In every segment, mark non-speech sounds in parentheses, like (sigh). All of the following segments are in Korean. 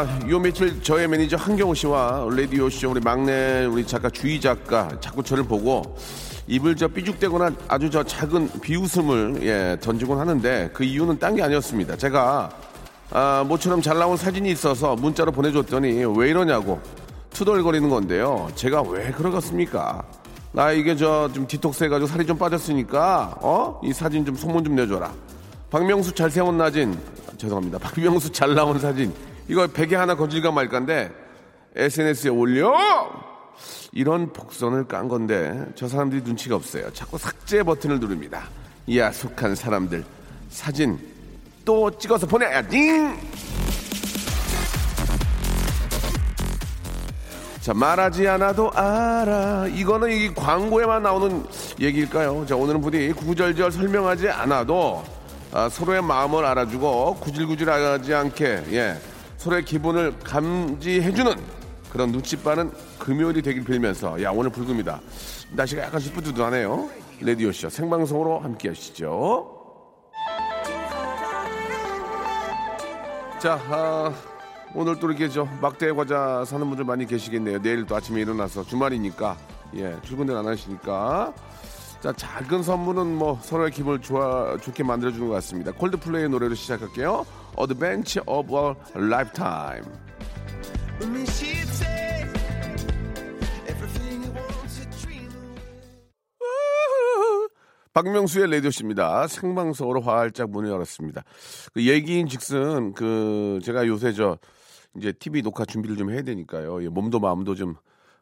아, 요 며칠 저의 매니저 한경호 씨와 라디오 쇼 우리 막내 우리 작가 주희 작가 자꾸 저를 보고 입을 저 삐죽대거나 아주 저 작은 비웃음을 예, 던지곤 하는데 그 이유는 딴 게 아니었습니다. 제가 아, 모처럼 잘 나온 사진이 있어서 문자로 보내줬더니 왜 이러냐고 투덜거리는 건데요. 제가 왜 그러겠습니까? 나 이게 저 좀 디톡스 해가지고 살이 좀 빠졌으니까 어? 이 사진 좀 소문 좀 내줘라. 박명수 잘 세운 사진 죄송합니다. 박명수 잘 나온 사진 이거 베개 하나 건질까 말까인데 SNS에 올려 이런 복선을 깐 건데 저 사람들이 눈치가 없어요. 자꾸 삭제 버튼을 누릅니다. 야속한 사람들 사진 또 찍어서 보내야지. 자 말하지 않아도 알아 이거는 이 광고에만 나오는 얘기일까요? 자 오늘은 부디 구구절절 설명하지 않아도 아, 서로의 마음을 알아주고 구질구질하지 않게 예 서로의 기분을 감지해주는 그런 눈치 빠른 금요일이 되길 빌면서 야 오늘 불금이다. 날씨가 약간 시뿌드드하네요. 레디오쇼 생방송으로 함께 하시죠. 자 아, 오늘 또 이렇게 저 막대 과자 사는 분들 많이 계시겠네요. 내일 또 아침에 일어나서 주말이니까. 예 출근을 안 하시니까 자 작은 선물은 뭐 서로의 기분을 좋아 좋게 만들어주는 것 같습니다 콜드플레이의 노래로 시작할게요 Adventure of a Lifetime 박명수의 라디오씨입니다. 생방송으로 활짝 문을 열었습니다. 그 얘기인 즉슨 그 제가 요새 저 이제 TV 녹화 준비를 좀 해야 되니까요. 예, 몸도 마음도 좀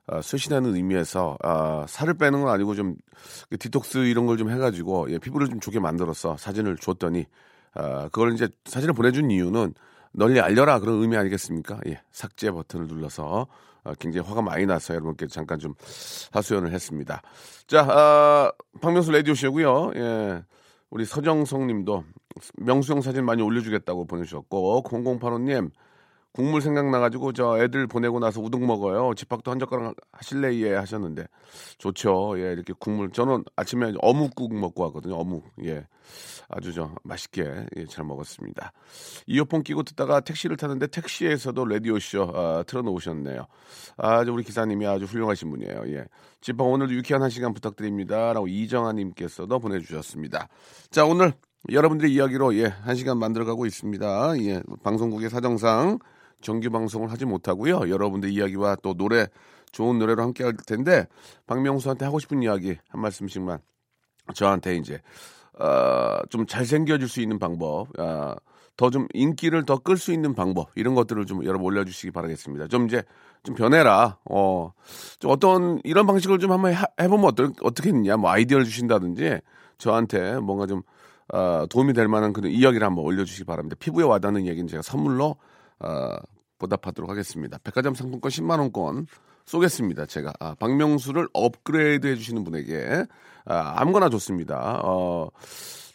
아, 쇄신하는 의미에서 아, 살을 빼는 건 아니고 좀그 디톡스 이런 걸 좀 해가지고 예, 피부를 좀 좋게 만들어서 사진을 줬더니 아, 그걸 이제 사진을 보내준 이유는 널리 알려라 그런 의미 아니겠습니까? 예, 삭제 버튼을 눌러서 어, 굉장히 화가 많이 나서 여러분께 잠깐 좀 하소연을 했습니다. 자, 아, 박명수 라디오 쇼고요. 예, 우리 서정성님도 명수형 사진 많이 올려주겠다고 보내주셨고 0085님 국물 생각나가지고 저 애들 보내고 나서 우동 먹어요. 집밥도 한 젓가락 하실래 예 하셨는데 좋죠. 예 이렇게 국물 저는 아침에 어묵국 먹고 왔거든요. 어묵 예 아주 저 맛있게 예, 잘 먹었습니다. 이어폰 끼고 듣다가 택시를 타는데 택시에서도 라디오 쇼 아, 틀어놓으셨네요. 아 우리 기사님이 아주 훌륭하신 분이에요. 예 집밥 오늘도 유쾌한 한 시간 부탁드립니다 라고 이정아님께서도 보내주셨습니다. 자 오늘 여러분들의 이야기로 예, 한 시간 만들어가고 있습니다. 예, 방송국의 사정상 정규 방송을 하지 못하고요. 여러분들 이야기와 또 노래 좋은 노래로 함께 할 텐데 박명수한테 하고 싶은 이야기 한 말씀씩만 저한테 이제 어, 좀 잘생겨질 수 있는 방법, 어, 더좀 인기를 더 끌 수 있는 방법 이런 것들을 좀 여러분 올려주시기 바라겠습니다. 좀 이제 좀 변해라. 어, 좀 어떤 이런 방식을 좀 한번 해, 보면 어떨, 어떻게 했냐, 뭐 아이디어를 주신다든지 저한테 뭔가 좀 어, 도움이 될 만한 그런 이야기를 한번 올려주시기 바랍니다. 피부에 와닿는 얘기는 제가 선물로 어, 보답하도록 하겠습니다. 백화점 상품권 10만 원권 쏘겠습니다. 제가 아, 박명수를 업그레이드 해주시는 분에게 아, 아무거나 좋습니다. 어,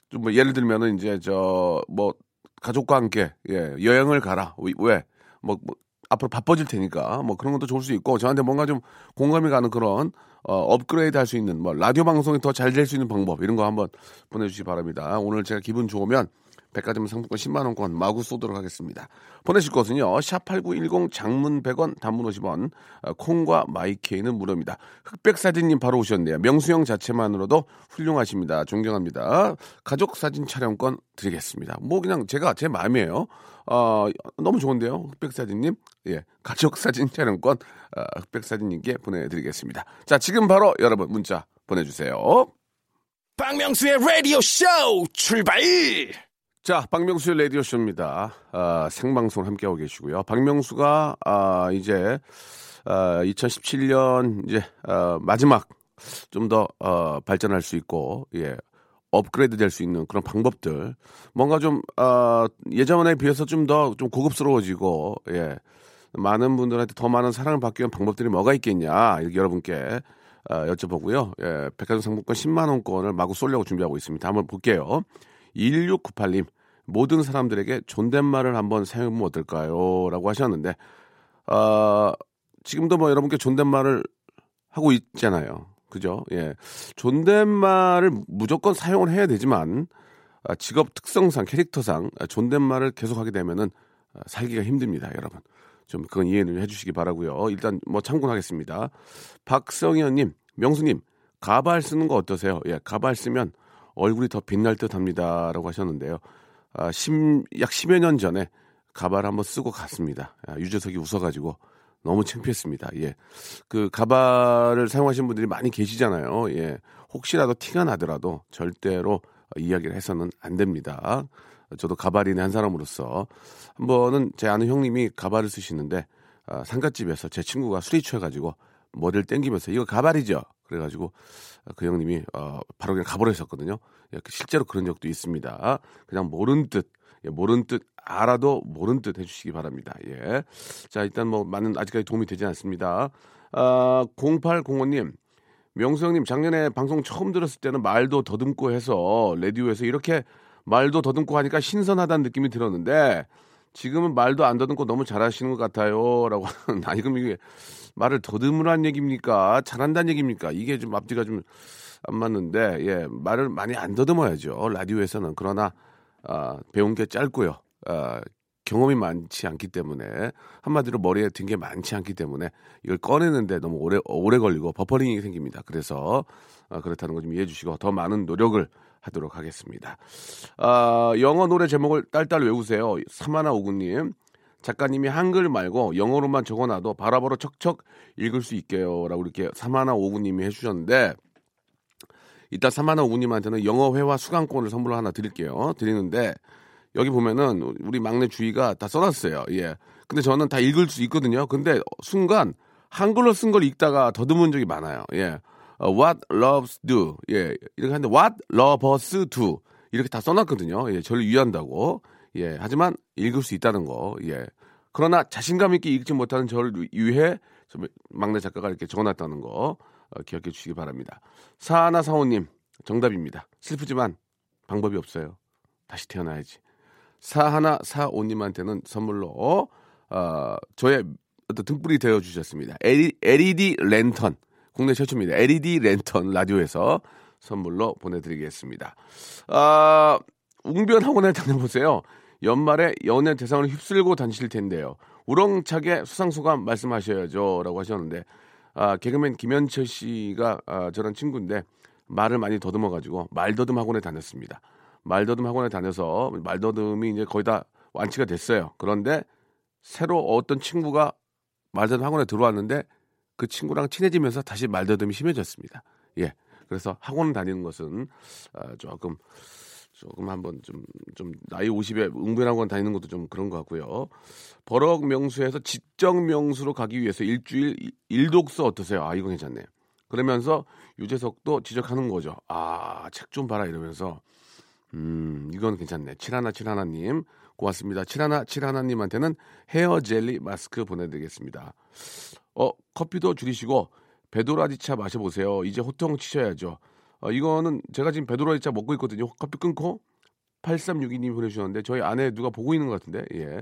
좀 뭐 예를 들면은 이제 저 뭐 가족과 함께 예, 여행을 가라. 왜? 뭐, 뭐 앞으로 바빠질 테니까 뭐 그런 것도 좋을 수 있고 저한테 뭔가 좀 공감이 가는 그런 어, 업그레이드 할 수 있는 뭐 라디오 방송이 더 잘 될 수 있는 방법 이런 거 한번 보내주시기 바랍니다. 오늘 제가 기분 좋으면 백화점 상품권 10만 원권 마구 쏘도록 하겠습니다. 보내실 것은요. 샵8910 장문 100원 단문 50원 어, 콩과 마이케이는 무료입니다. 흑백사진님 바로 오셨네요. 명수형 자체만으로도 훌륭하십니다. 존경합니다. 가족 사진 촬영권 드리겠습니다. 뭐 그냥 제가 제 마음이에요. 어, 너무 좋은데요. 흑백사진님. 예. 가족 사진 촬영권 어, 흑백사진님께 보내드리겠습니다. 자 지금 바로 여러분 문자 보내주세요. 박명수의 라디오 쇼 출발! 자, 박명수의 라디오쇼입니다. 아, 생방송 함께하고 계시고요. 박명수가, 아, 이제, 아, 2017년, 이제, 아, 마지막, 좀 더, 어, 발전할 수 있고, 예, 업그레이드 될 수 있는 그런 방법들 뭔가 좀 어, 예전에 비해서 좀더좀 고급스러워지고 예 많은 분들한테 더 많은 사랑을 받기 위한 방법들이 뭐가 있겠냐 이렇게 여러분께 어, 여쭤보고요 예 백화점 상품권 10만 원권을 마구 쏠려고 준비하고 있습니다 한번 볼게요 1698님 모든 사람들에게 존댓말을 한번 사용해보면 어떨까요? 라고 하셨는데 어, 지금도 뭐 여러분께 존댓말을 하고 있잖아요. 그죠? 예. 존댓말을 무조건 사용을 해야 되지만 아, 직업 특성상 캐릭터상 아, 존댓말을 계속하게 되면은 아, 살기가 힘듭니다, 여러분. 좀 그건 이해를 해주시기 바라고요. 일단 뭐 참고하겠습니다. 박성현님, 명수님, 가발 쓰는 거 어떠세요? 예, 가발 쓰면 얼굴이 더 빛날 듯 합니다 라고 하셨는데요. 아, 10, 약 10여 년 전에 가발 한번 쓰고 갔습니다. 아, 유재석이 웃어가지고 너무 창피했습니다. 예. 그 가발을 사용하시는 분들이 많이 계시잖아요. 예. 혹시라도 티가 나더라도 절대로 이야기를 해서는 안 됩니다. 저도 가발인의 한 사람으로서 한 번은 제 아는 형님이 가발을 쓰시는데 아, 상갓집에서 제 친구가 술이 취해가지고 머리를 땡기면서 이거 가발이죠. 그래가지고 그 형님이 어, 바로 그냥 가버렸었거든요. 예, 실제로 그런 적도 있습니다. 그냥 모른 듯, 예, 모른 듯 알아도 모른 듯 해주시기 바랍니다. 예. 자, 일단 뭐 많은 아직까지 도움이 되지 않습니다. 아, 0805님, 명수 형님 작년에 방송 처음 들었을 때는 말도 더듬고 해서 라디오에서 이렇게 말도 더듬고 하니까 신선하다는 느낌이 들었는데 지금은 말도 안 더듬고 너무 잘하시는 것 같아요라고 하는 아 이금 이게 말을 더듬으란 얘기입니까? 잘한다는 얘기입니까? 이게 좀 앞뒤가 좀 안 맞는데 예 말을 많이 안 더듬어야죠. 라디오에서는. 그러나 아, 배운 게 짧고요. 아, 경험이 많지 않기 때문에 한마디로 머리에 든 게 많지 않기 때문에 이걸 꺼내는데 너무 오래 오래 걸리고 버퍼링이 생깁니다. 그래서 아, 그렇다는 거 좀 이해해 주시고 더 많은 노력을 하도록 하겠습니다. 아, 영어 노래 제목을 딸딸 외우세요. 사마나 오구님 작가님이 한글 말고 영어로만 적어놔도 바로바로 척척 읽을 수 있게요라고 이렇게 사마나 오구님이 해주셨는데 이따 사마나 오구님한테는 영어 회화 수강권을 선물로 하나 드릴게요. 드리는데 여기 보면은 우리 막내 주희가 다 써놨어요. 예. 근데 저는 다 읽을 수 있거든요. 근데 순간 한글로 쓴 걸 읽다가 더듬은 적이 많아요. 예. 어, what loves do. 예. 이렇게 하는데 what lovers do. 이렇게 다 써놨거든요. 예. 저를 위한다고. 예. 하지만 읽을 수 있다는 거. 예. 그러나 자신감 있게 읽지 못하는 저를 위해 막내 작가가 이렇게 적어놨다는 거 어, 기억해 주시기 바랍니다. 사하나 사호님 정답입니다. 슬프지만 방법이 없어요. 다시 태어나야지. 사하나 사오님한테는 선물로 어, 저의 어떤 등불이 되어 주셨습니다. LED 랜턴 국내 최초입니다. LED 랜턴 라디오에서 선물로 보내드리겠습니다. 아, 웅변 학원에 다녀보세요. 연말에 연예 대상을 휩쓸고 다니실 텐데요. 우렁차게 수상소감 말씀하셔야죠 라고 하셨는데 아, 개그맨 김현철 씨가 아, 저랑 친구인데 말을 많이 더듬어가지고 말더듬 학원에 다녔습니다. 말더듬 학원에 다녀서 말더듬이 이제 거의 다 완치가 됐어요. 그런데 새로 어떤 친구가 말더듬 학원에 들어왔는데 그 친구랑 친해지면서 다시 말더듬이 심해졌습니다. 예. 그래서 학원 다니는 것은 아, 조금 조금 한번 좀, 좀, 나이 50에 응변학원 다니는 것도 좀 그런 것 같고요. 버럭 명수에서 지적 명수로 가기 위해서 일주일 일독서 어떠세요? 아, 이거 괜찮네. 그러면서 유재석도 지적하는 거죠. 아, 책 좀 봐라 이러면서 음, 이건 괜찮네. 칠하나 칠하나님 고맙습니다. 칠하나 칠하나님한테는 헤어 젤리 마스크 보내드리겠습니다. 어, 커피도 줄이시고 배도라지차 마셔보세요. 이제 호통 치셔야죠. 어, 이거는 제가 지금 배도라지차 먹고 있거든요. 커피 끊고 8362님 보내주셨는데 저희 아내 누가 보고 있는 것 같은데 예.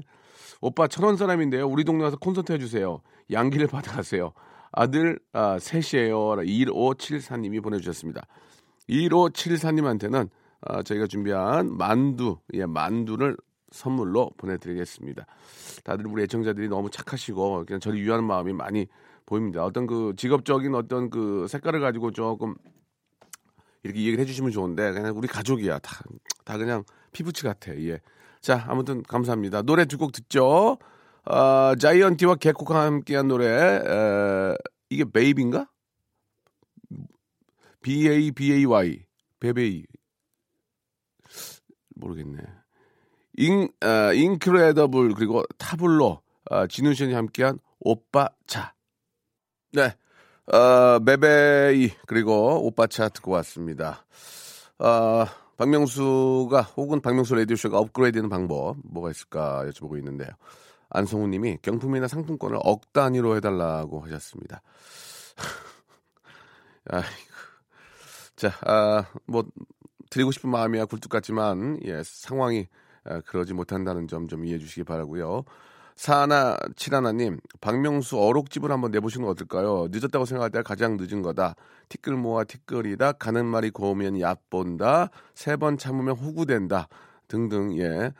오빠 천원 사람인데요. 우리 동네 와서 콘서트 해주세요. 양기를 (laughs) 받아가세요. 아들 아, 셋이에요. 1574님이 보내주셨습니다. 1574님한테는 아, 저희가 준비한 만두, 예, 만두를 선물로 보내드리겠습니다. 다들 우리 애청자들이 너무 착하시고 그냥 저를 위하는 마음이 많이 보입니다. 어떤 그 직업적인 어떤 그 색깔을 가지고 조금 이렇게 얘기를 해주시면 좋은데 그냥 우리 가족이야 다, 다 그냥 피부치 같아. 예. 자 아무튼 감사합니다. 노래 두 곡 듣죠. 어, 자이언티와 개코가 함께한 노래 에, 이게 베이비인가? B A B A Y 베베이 모르겠네. 인, 어, 인크레더블 그리고 타블로 어, 진우션이 함께한 오빠 차. 네. 어, 베베이 그리고 오빠 차 듣고 왔습니다. 어, 박명수가 혹은 박명수 라디오쇼가 업그레이드되는 방법 뭐가 있을까 여쭤보고 있는데요. 안성우님이 경품이나 상품권을 억 단위로 해달라고 하셨습니다. (laughs) 아이고. 자, 아, 뭐 드리고 싶은 마음이야 굴뚝 같지만 예, 상황이 아, 그러지 못한다는 점 좀 이해해 주시기 바라고요. 사나 칠하나님, 박명수 어록집을 한번 내보시는 건 어떨까요? 늦었다고 생각할 때 가장 늦은 거다. 티끌 모아 티끌이다. 가는 말이 고우면 약 본다. 세 번 참으면 호구된다. 등등 예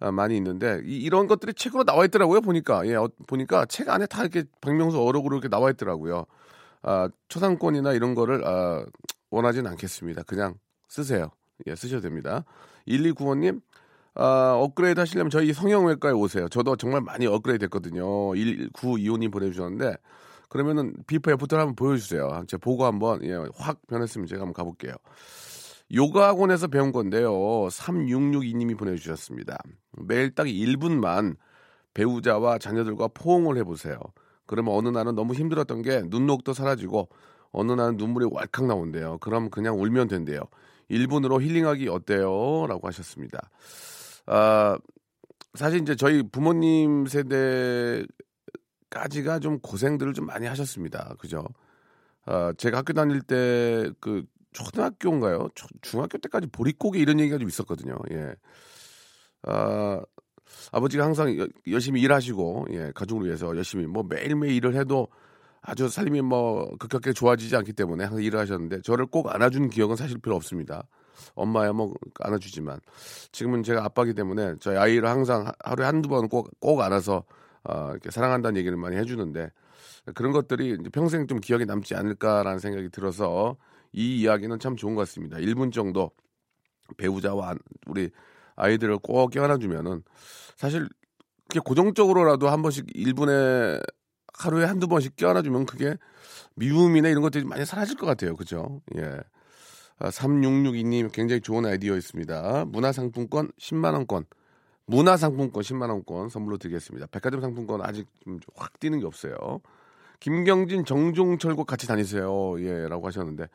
아, 많이 있는데 이, 런 것들이 책으로 나와 있더라고요 보니까 예 어, 보니까 책 안에 다 이렇게 박명수 어록으로 이렇게 나와 있더라고요 아 초상권이나 이런 거를 아, 원하진 않겠습니다 그냥 쓰세요 예 쓰셔도 됩니다 1295님 아, 업그레이드 하시려면 저희 성형외과에 오세요. 저도 정말 많이 업그레이드 됐거든요. 1925님 보내주셨는데, 그러면은 before after를 한번 보여주세요. 제가 보고 한번, 예, 확 변했으면 제가 한번 가볼게요. 요가 학원에서 배운 건데요. 3662님이 보내주셨습니다. 매일 딱 1분만 배우자와 자녀들과 포옹을 해보세요. 그러면 어느 날은 너무 힘들었던 게 눈 녹듯 사라지고 어느 날은 눈물이 왈칵 나온대요. 그럼 그냥 울면 된대요. 1분으로 힐링하기 어때요? 라고 하셨습니다. 아, 사실 이제 저희 부모님 세대까지가 좀 고생들을 좀 많이 하셨습니다. 그죠? 아, 제가 학교 다닐 때 그 초등학교인가요? 초, 중학교 때까지 보릿고개 이런 얘기가 좀 있었거든요. 예. 아, 아버지가 항상 여, 열심히 일하시고, 예, 가족을 위해서 열심히 뭐 매일매일 일을 해도 아주 삶이 뭐 급격하게 좋아지지 않기 때문에 항상 일을 하셨는데 저를 꼭 안아준 기억은 사실 별로 없습니다. 엄마야 뭐 안아주지만 지금은 제가 아빠기 때문에 저희 아이를 항상 하루에 한두 번 꼭 꼭 안아서 어, 이렇게 사랑한다는 얘기를 많이 해주는데 그런 것들이 평생 좀 기억에 남지 않을까라는 생각이 들어서 이 이야기는 참 좋은 것 같습니다. 1분 정도 배우자와 우리 아이들을 꼭 껴안아주면은 사실 그게 고정적으로라도 한 번씩 1분에 하루에 한두 번씩 껴안아주면 그게 미움이나 이런 것들이 많이 사라질 것 같아요. 그죠? 예. 3662님 굉장히 좋은 아이디어였습니다. 문화상품권 10만원권. 문화상품권 10만원권 선물로 드리겠습니다. 백화점 상품권 아직 좀 확 뛰는 게 없어요. 김경진, 정종철과 같이 다니세요. 예, 라고 하셨는데.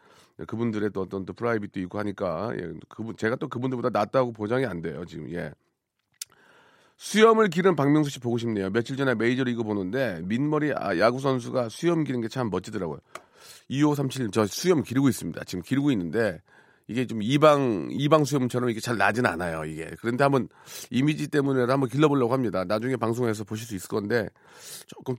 그분들의 또 어떤 또 프라이빗도 있고 하니까. 예, 그분, 제가 또 그분들보다 낫다고 보장이 안 돼요. 지금, 예. 수염을 기른 박명수 씨 보고 싶네요. 며칠 전에 메이저리그 보는데 민머리 아, 야구 선수가 수염 기른 게참 멋지더라고요. 2537님, 저 수염 기르고 있습니다. 지금 기르고 있는데, 이게 좀 이방, 이방 수염처럼 이게 잘 나진 않아요, 이게. 그런데 한번 이미지 때문에라도 한번 길러보려고 합니다. 나중에 방송에서 보실 수 있을 건데, 조금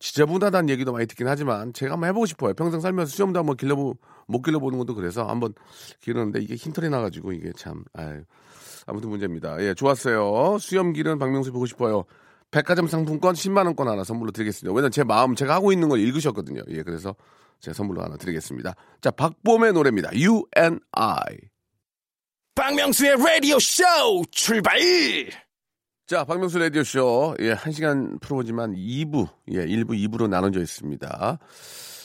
지저분하다는 얘기도 많이 듣긴 하지만, 제가 한번 해보고 싶어요. 평생 살면서 수염도 한번 길러보, 못 길러보는 것도 그래서 한번 기르는데, 이게 흰털이 나가지고, 이게 참, 아유. 아무튼 문제입니다. 예, 좋았어요. 수염 기른 박명수 보고 싶어요. 백화점 상품권 10만 원권 하나 선물로 드리겠습니다. 왜냐면 제 마음, 제가 하고 있는 걸 읽으셨거든요. 예, 그래서 제가 선물로 하나 드리겠습니다. 자, 박봄의 노래입니다. You and I. 박명수의 라디오 쇼 출발! 자, 박명수 라디오 쇼. 예, 1시간 프로지만 2부, 예, 1부, 2부로 나눠져 있습니다.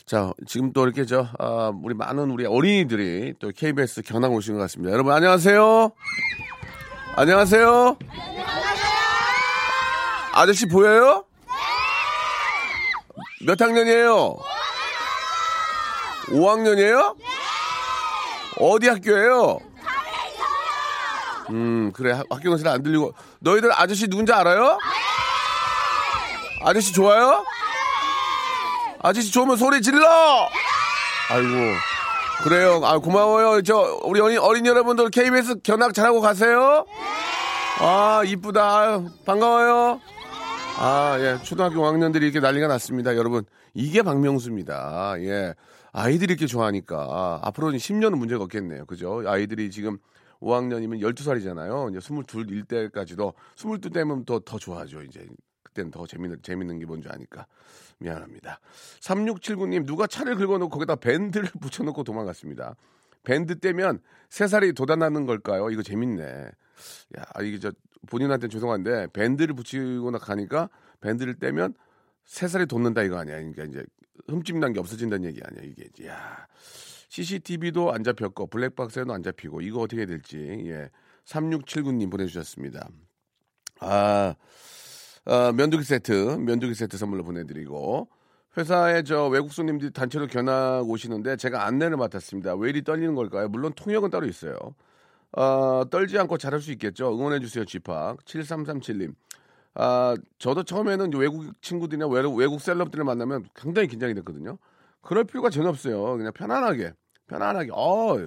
자, 지금 또 이렇게 저, 아, 우리 많은 우리 어린이들이 또 KBS 견학 오신 것 같습니다. 여러분, 안녕하세요. 안녕하세요. 아저씨 보여요? 몇 학년이에요? 5학년이에요? 어디 학교예요? 음, 그래. 학교 노래는 안 들리고. 너희들 아저씨 누군지 알아요? 아저씨 좋아요? 아저씨 좋으면 소리 질러! 아이고. 그래요. 아, 고마워요. 저, 우리 어린, 어린 여러분들 KBS 견학 잘하고 가세요. 아, 이쁘다. 아유, 반가워요. 아, 예. 초등학교 5학년들이 이렇게 난리가 났습니다. 여러분. 이게 박명수입니다. 예. 아이들이 이렇게 좋아하니까 앞으로는 10년은 문제가 없겠네요. 그죠? 아이들이 지금 5학년이면 12살이잖아요. 이제 22일 때까지도 22 되면 더, 더 좋아하죠. 이제 그때는 더 재밌는, 재밌는 게 뭔지 아니까. 미안합니다. 3679님, 누가 차를 긁어놓고 거기다 밴드를 (laughs) 붙여놓고 도망갔습니다. 밴드 떼면 새살이 돋아나는 걸까요? 이거 재밌네. 야, 이게 저 본인한테는 죄송한데 밴드를 붙이거나 가니까 밴드를 떼면 새살이 돋는다 이거 아니야. 그러니까 이제 흠집 난 게 없어진다는 얘기 아니야 이게 야 CCTV도 안 잡혔고 블랙박스에도 안 잡히고 이거 어떻게 될지 예 3679님 보내주셨습니다 아, 아 면도기 세트 면도기 세트 선물로 보내드리고 회사에 저 외국 손님들이 단체로 견학 오시는데 제가 안내를 맡았습니다 왜 이리 떨리는 걸까요 물론 통역은 따로 있어요 어, 떨지 않고 잘할 수 있겠죠. 응원해 주세요, 쥐팍. 7337님. 아, 저도 처음에는 외국 친구들이나 외국, 외국 셀럽들을 만나면 굉장히 긴장이 됐거든요. 그럴 필요가 전혀 없어요. 그냥 편안하게, 편안하게, 어,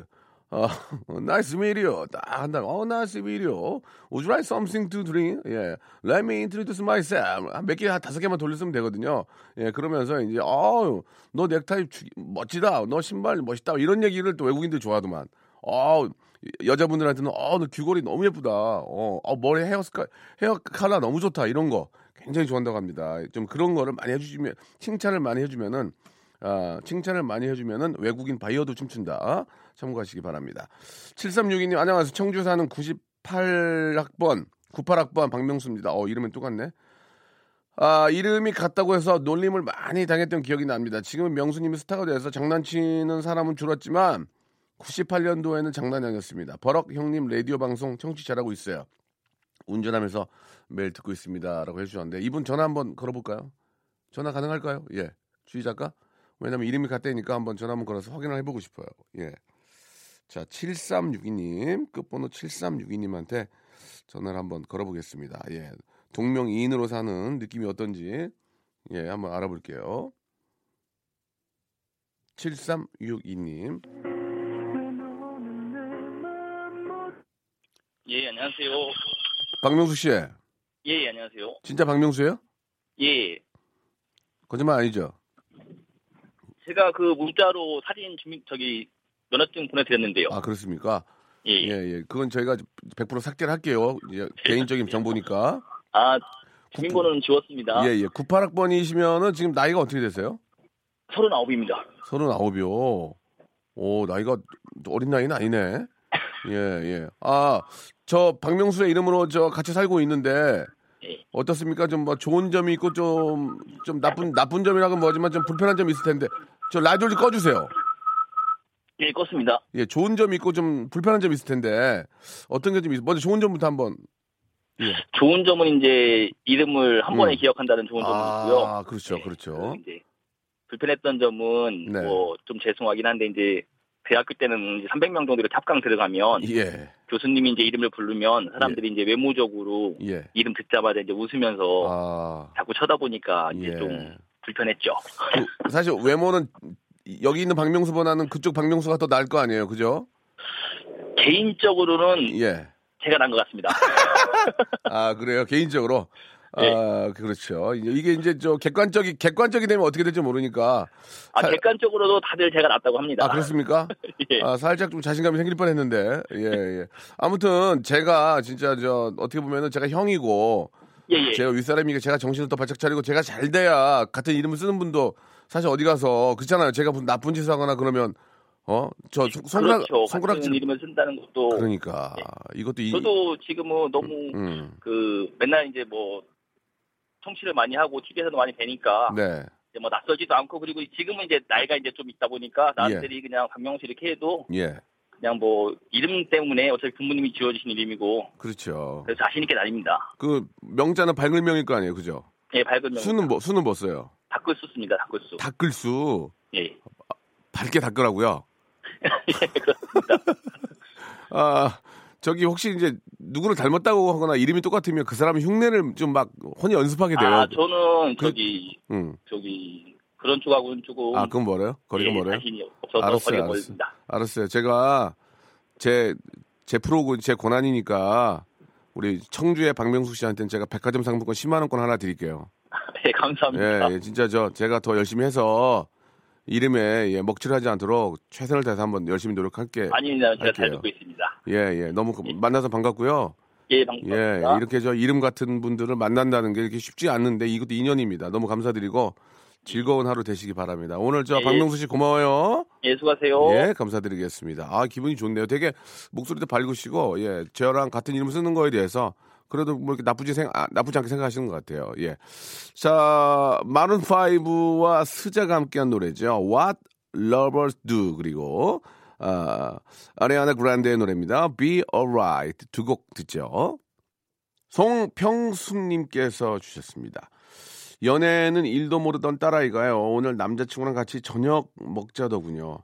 어, (laughs) nice meet you. 딱 한다. 어, meet you. Would you like something to drink? 예. Let me introduce myself. 몇 개, 다섯 개만 돌렸으면 되거든요. 예, 그러면서 이제, 어, 너 넥타이 주- 멋지다. 너 신발 멋있다. 이런 얘기를 또 외국인들 좋아하더만. 어, 여자분들한테는, 어, 너 귀걸이 너무 예쁘다. 어, 어 머리 헤어 스카, 헤어 칼라 너무 좋다. 이런 거 굉장히 좋아한다고 합니다. 좀 그런 거를 많이 해주시면, 칭찬을 많이 해주면은, 아, 칭찬을 많이 해주면은 외국인 바이어도 춤춘다. 참고하시기 바랍니다. 7362님, 안녕하세요. 청주 사는 98학번, 98학번 박명수입니다. 어, 이름은 똑같네. 아, 이름이 같다고 해서 놀림을 많이 당했던 기억이 납니다. 지금은 명수님이 스타가 돼서 장난치는 사람은 줄었지만 98년도에는 장난이 아니었습니다. 버럭 형님 라디오 방송 청취 잘하고 있어요. 운전하면서 매일 듣고 있습니다. 라고 해주셨는데 이분 전화 한번 걸어볼까요? 전화 가능할까요? 예. 주희 작가? 왜냐면 이름이 같다니까 한번 전화 한번 걸어서 확인을 해보고 싶어요. 예. 자, 7362님, 끝번호 7362님한테 전화를 한번 걸어보겠습니다. 예. 동명이인으로 사는 느낌이 어떤지, 예, 한번 알아볼게요. 7362님. 예, 안녕하세요. 박명수 씨, 예, 예, 안녕하세요. 진짜 박명수예요? 예, 거짓말 아니죠? 제가 그 문자로 사진 주민 저기 면허증 보내드렸는데요. 아, 그렇습니까? 예, 예, 예. 예. 그건 저희가 100% 삭제를 할게요. 예, 개인적인 정보니까. 아, 주민번호는 지웠습니다. 예, 예. 98학번이시면은 지금 나이가 어떻게 되세요? 39입니다. 39이요. 오, 나이가 어린 나이는 아니네. 예, 예. 아, 저 박명수의 이름으로 저 같이 살고 있는데 예. 어떻습니까? 좀 뭐 좋은 점이 있고 좀, 좀 나쁜, 나쁜 점이라고 뭐지만 좀 불편한 점이 있을 텐데 저 라디오 좀 꺼주세요. 예, 껐습니다. 예, 좋은 점이 있고 좀 불편한 점이 있을 텐데 어떤 게 좀 있어? 먼저 좋은 점부터 한번. 예. 좋은 점은 이제 이름을 한 번에 음. 기억한다는 좋은 점이 있고요. 아, 그렇죠, 네, 그렇죠. 불편했던 점은 네. 뭐좀 죄송하긴 한데 이제 대학교 때는 이제 300명 정도 이렇게 합강 들어가면 예, 교수님이 이제 이름을 부르면 사람들이 이제 외모적으로 예. 이름 듣자마자 이제 웃으면서 아, 자꾸 쳐다보니까 이제 예. 좀 불편했죠. 그, 사실 외모는 여기 있는 박명수보다는 그쪽 박명수가 더 나을 거 아니에요, 그죠? 개인적으로는 예. 제가 난 것 같습니다. (laughs) 아 그래요, 개인적으로. 아 네. 그렇죠. 이제 이게 이제 저 객관적이 객관적이 되면 어떻게 될지 모르니까. 아, 살- 객관적으로도 다들 제가 낫다고 합니다. 아 그렇습니까? (laughs) 예. 아, 살짝 좀 자신감이 생길 뻔 했는데. 예, 예. 아무튼 제가 진짜 저 어떻게 보면은 제가 형이고 예, 예. 제가 윗사람이니까 제가 정신을 더 바짝 차리고 제가 잘 돼야 같은 이름을 쓰는 분도 사실 어디 가서 그렇잖아요. 제가 나쁜 짓을 하거나 그러면 어 저 손가락 그렇죠. 손가락질 이름을 쓴다는 것도 그러니까 이것도 이 저도 지금은 너무 음. 그 맨날 이제 뭐 청취를 많이 하고 TV에서도 많이 뵈니까 네. 이제 뭐 낯설지도 않고 그리고 지금은 이제 나이가 이제 좀 있다 보니까 사람들이 그냥 박명수 이렇게 해도 예. 그냥 뭐 이름 때문에 어차피 부모님이 지어주신 이름이고 그렇죠. 그래서 자신 있게 다닙니다. 그 명자는 밝을 명일 거 아니에요, 그죠? 예, 밝은 명. 수는 뭐 수는 뭐 써요? 닦을 씁니다. 닦을 수. 닦을수 예. 밝게 닦으라고요. (laughs) 예, 그렇습니다. (laughs) 아 저기 혹시 이제 누구를 닮았다고 하거나 이름이 똑같으면 그 사람의 흉내를 좀 막 혼이 연습하게 돼요. 아, 저는 그- 저기 응. 저기 그런 쪽하고는 조금 아 그건 뭐래요? 거리가 예? 자신이 없어서 알았어요, 거리가 알았어요. 멀습니다. 알았어요. 제가 제, 제 프로고 제 권한이니까 우리 청주의 박명숙 씨한테는 제가 백화점 상품권 10만 원권 하나 드릴게요. 예, (laughs) 감사합니다. 예, 예, 진짜 저 제가 더 열심히 해서 이름에 예, 먹칠하지 않도록 최선을 다해서 한번 열심히 노력할게. 아닙니다. 제가 잘 할게요. 듣고 있습니다. 예, 예, 너무 그- 만나서 반갑고요. 예, 예, 반갑습니다. 이렇게 저 이름 같은 분들을 만난다는 게 이렇게 쉽지 않는데 이것도 인연입니다. 너무 감사드리고 즐거운 하루 되시기 바랍니다. 오늘 저 예. 박명수 씨 고마워요. 예, 수고하세요. 예, 감사드리겠습니다. 아, 기분이 좋네요. 되게 목소리도 밝으시고, 예, 저랑 같은 이름 쓰는 거에 대해서 그래도 뭐 이렇게 나쁘지 생, 아, 나쁘지 않게 생각하시는 것 같아요. 예. 자, 마룬 5와 스자가 함께한 노래죠. What Lovers Do. 그리고, 아, 아리아나 그란데의 노래입니다. Be Alright. 두 곡 듣죠. 송평숙님께서 주셨습니다. 연애는 일도 모르던 딸아이가요. 오늘 남자친구랑 같이 저녁 먹자더군요.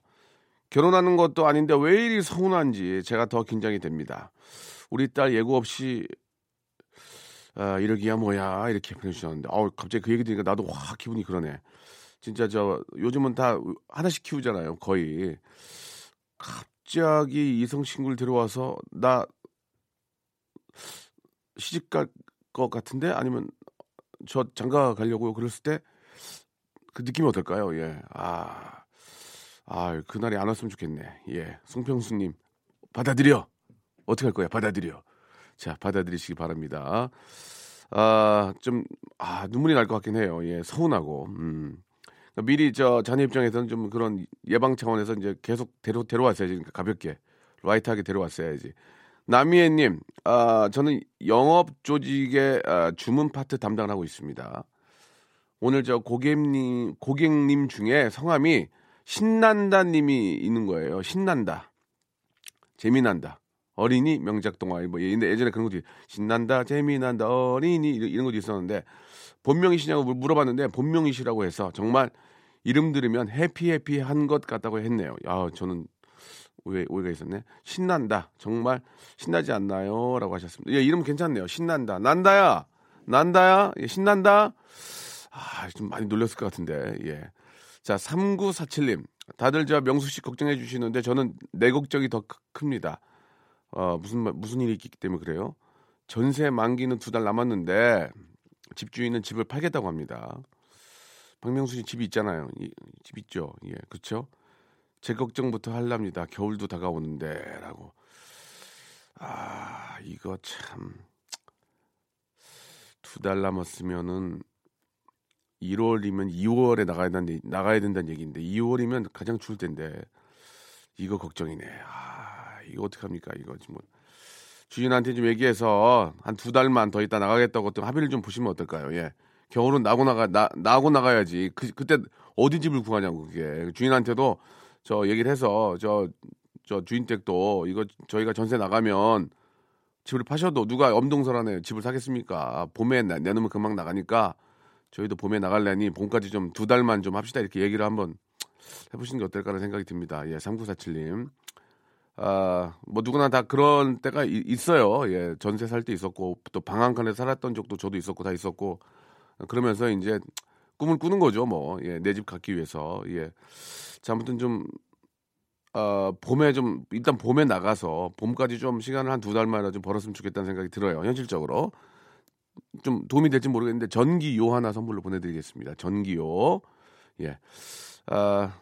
결혼하는 것도 아닌데 왜 이리 서운한지 제가 더 긴장이 됩니다. 우리 딸 예고 없이 아, 이러기야 뭐야 이렇게 보내주셨는데 어 갑자기 그 얘기 들으니까 나도 확 기분이 그러네. 진짜 저 요즘은 다 하나씩 키우잖아요 거의. 갑자기 이성 친구를 데려와서 나 시집 갈 것 같은데 아니면 저 장가 가려고 그랬을 때 그 느낌이 어떨까요? 예. 아, 아, 그날이 안 왔으면 좋겠네. 예. 송평수님, 받아들여! 어떻게 할 거야? 받아들여. 자, 받아들이시기 바랍니다. 아, 좀, 아, 눈물이 날 것 같긴 해요. 예, 서운하고. 음. 그러니까 미리 저 자녀 입장에서는 좀 그런 예방 차원에서 이제 계속 데려, 데려왔어야지. 그러니까 가볍게. 라이트하게 데려왔어야지. 남희애님, 아, 저는 영업 조직의 아, 주문 파트 담당을 하고 있습니다. 오늘 저 고객님, 고객님 중에 성함이 신난다님이 있는 거예요. 신난다. 재미난다. 어린이 명작 동화. 뭐, 근데 예전에 그런 것도 신난다, 재미난다, 어린이 이런 것도 있었는데 본명이시냐고 물어봤는데 본명이시라고 해서 정말 이름 들으면 해피 해피한 것 같다고 했네요. 아, 저는 오해, 오해가 있었네. 신난다. 정말 신나지 않나요? 라고 하셨습니다. 예, 이름 괜찮네요. 신난다. 난다야. 난다야. 예, 신난다. 아, 좀 많이 놀렸을 것 같은데. 예. 자, 3947님. 다들 저 명수 씨 걱정해 주시는데 저는 내 걱정이 더 큽니다. 어, 무슨, 무슨 일이 있기 때문에 그래요? 전세 만기는 두 달 남았는데 집주인은 집을 팔겠다고 합니다. 박명수 씨 집이 있잖아요. 이, 집 있죠. 예, 그렇죠? 제 걱정부터 할랍니다. 겨울도 다가오는데라고. 아, 이거 참 두 달 남았으면은 1월이면 2월에 나가야 된다는, 나가야 된다는 얘기인데 2월이면 가장 추울 텐데 이거 걱정이네. 아, 이거 어떡합니까? 이거 지금 뭐 주인한테 좀 얘기해서 한 두 달만 더 있다 나가겠다고 또 합의를 좀 보시면 어떨까요? 예. 겨울은 나고 나가 나 나고 나가야지. 그 그때 어디 집을 구하냐고 그게. 주인한테도 저 얘기를 해서 저 저 주인 댁도 이거 저희가 전세 나가면 집을 파셔도 누가 엄동설 안에 집을 사겠습니까? 봄에 내, 내놓으면 금방 나가니까 저희도 봄에 나갈래니 봄까지 좀 두 달만 좀 합시다 이렇게 얘기를 한번 해보시는 게 어떨까라는 생각이 듭니다. 예, 3947님. 아, 뭐 누구나 다 그런 때가 이, 있어요. 예, 전세 살 때 있었고 또 방 한 칸에 살았던 적도 저도 있었고 다 있었고 그러면서 이제 꿈을 꾸는 거죠, 뭐. 예, 내 집 갖기 위해서. 예. 자, 아무튼 좀 어, 봄에 좀 일단 봄에 나가서 봄까지 좀 시간을 한 두 달만이라 좀 벌었으면 좋겠다는 생각이 들어요. 현실적으로. 좀 도움이 될지 모르겠는데 전기요 하나 선물로 보내드리겠습니다. 전기요. 예. 아,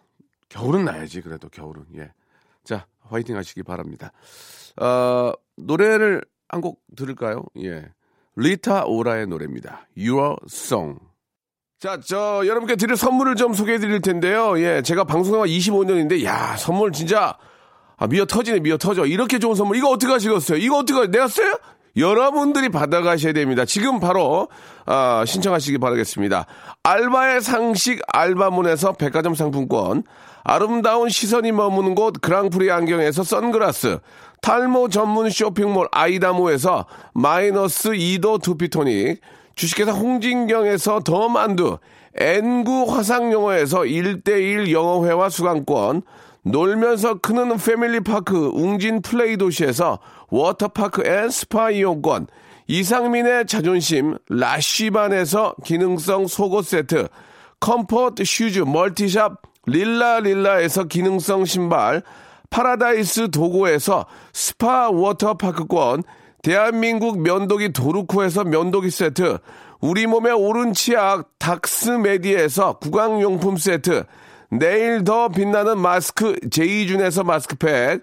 겨울은 나야지 그래도 겨울은 예. 자 화이팅 하시기 바랍니다. 아, 노래를 한 곡 들을까요? 예. 리타 오라의 노래입니다. Your Song. 자, 저 여러분께 드릴 선물을 좀 소개해 드릴 텐데요. 예, 제가 방송한 25년인데 야, 선물 진짜 아, 미어 터지네, 미어 터져. 이렇게 좋은 선물. 이거 어떻게 하시겠어요? 이거 어떻게, 내가 써요? 여러분들이 받아가셔야 됩니다. 지금 바로 아, 신청하시기 바라겠습니다. 알바의 상식 알바문에서 백화점 상품권, 아름다운 시선이 머무는 곳 그랑프리 안경에서 선글라스, 탈모 전문 쇼핑몰 아이다모에서 마이너스 2도 두피토닉, 주식회사 홍진경에서 더 만두, N구 화상영어에서 1대1 영어회화 수강권, 놀면서 크는 패밀리파크 웅진 플레이 도시에서 워터파크 and 스파 이용권, 이상민의 자존심 라쉬반에서 기능성 속옷 세트, comfort shoes multi shop 릴라릴라에서 기능성 신발, 파라다이스 도고에서 스파 워터파크권, 대한민국 면도기 도루코에서 면도기 세트, 우리 몸의 오른 치약 닥스메디에서 구강용품 세트, 내일 더 빛나는 마스크 제이준에서 마스크팩,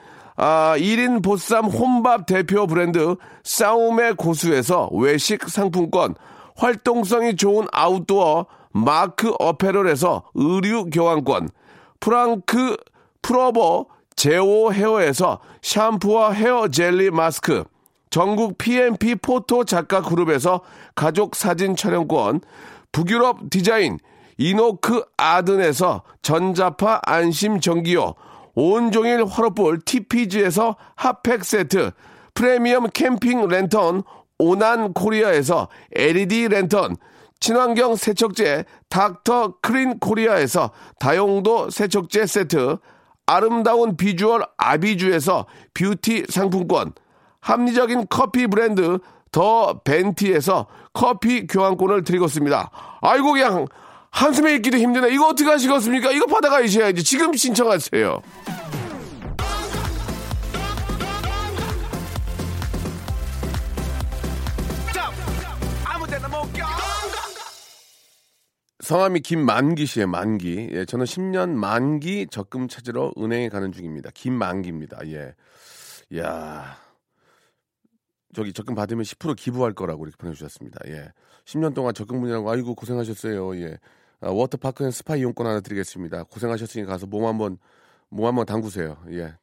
아, 1인 보쌈 혼밥 대표 브랜드 싸움의 고수에서 외식 상품권, 활동성이 좋은 아웃도어 마크 어페럴에서 의류 교환권, 프랑크 프로버 제오 헤어에서 샴푸와 헤어 젤리 마스크, 전국 PMP 포토 작가 그룹에서 가족 사진 촬영권, 북유럽 디자인 이노크 아든에서 전자파 안심 전기요, 온종일 화로볼 TPG에서 핫팩 세트, 프리미엄 캠핑 랜턴 오난 코리아에서 LED 랜턴, 친환경 세척제 닥터 크린 코리아에서 다용도 세척제 세트, 아름다운 비주얼 아비주에서 뷰티 상품권, 합리적인 커피 브랜드 더 벤티에서 커피 교환권을 드리고 있습니다. 아이고 그냥 한숨에 있기도 힘드네. 이거 어떻게 하시겠습니까? 이거 받아가셔야지. 지금 신청하세요. 성함이 김만기 씨의 만기. 예, 저는 10년 만기 적금 찾으러 은행에 가는 중입니다. 김만기입니다. 예. 야 저기 적금 받으면 10% 기부할 거라고 이렇게 보내주셨습니다. 예. 10년 동안 적금 분이라고 아이고 고생하셨어요. 예. 아, 워터파크 and 스파 이용권 하나 드리겠습니다. 고생하셨으니까 가서 몸 한번 몸 한번 담그세요. 예.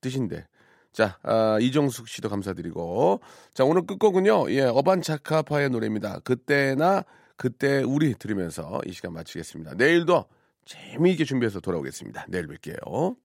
뜻인데. 자, 아, 이정숙 씨도 감사드리고. 자, 오늘 끝곡은요. 예, 어반자카파의 노래입니다. 그때의 나 그때의 우리 들으면서 이 시간 마치겠습니다. 내일도 재미있게 준비해서 돌아오겠습니다. 내일 뵐게요.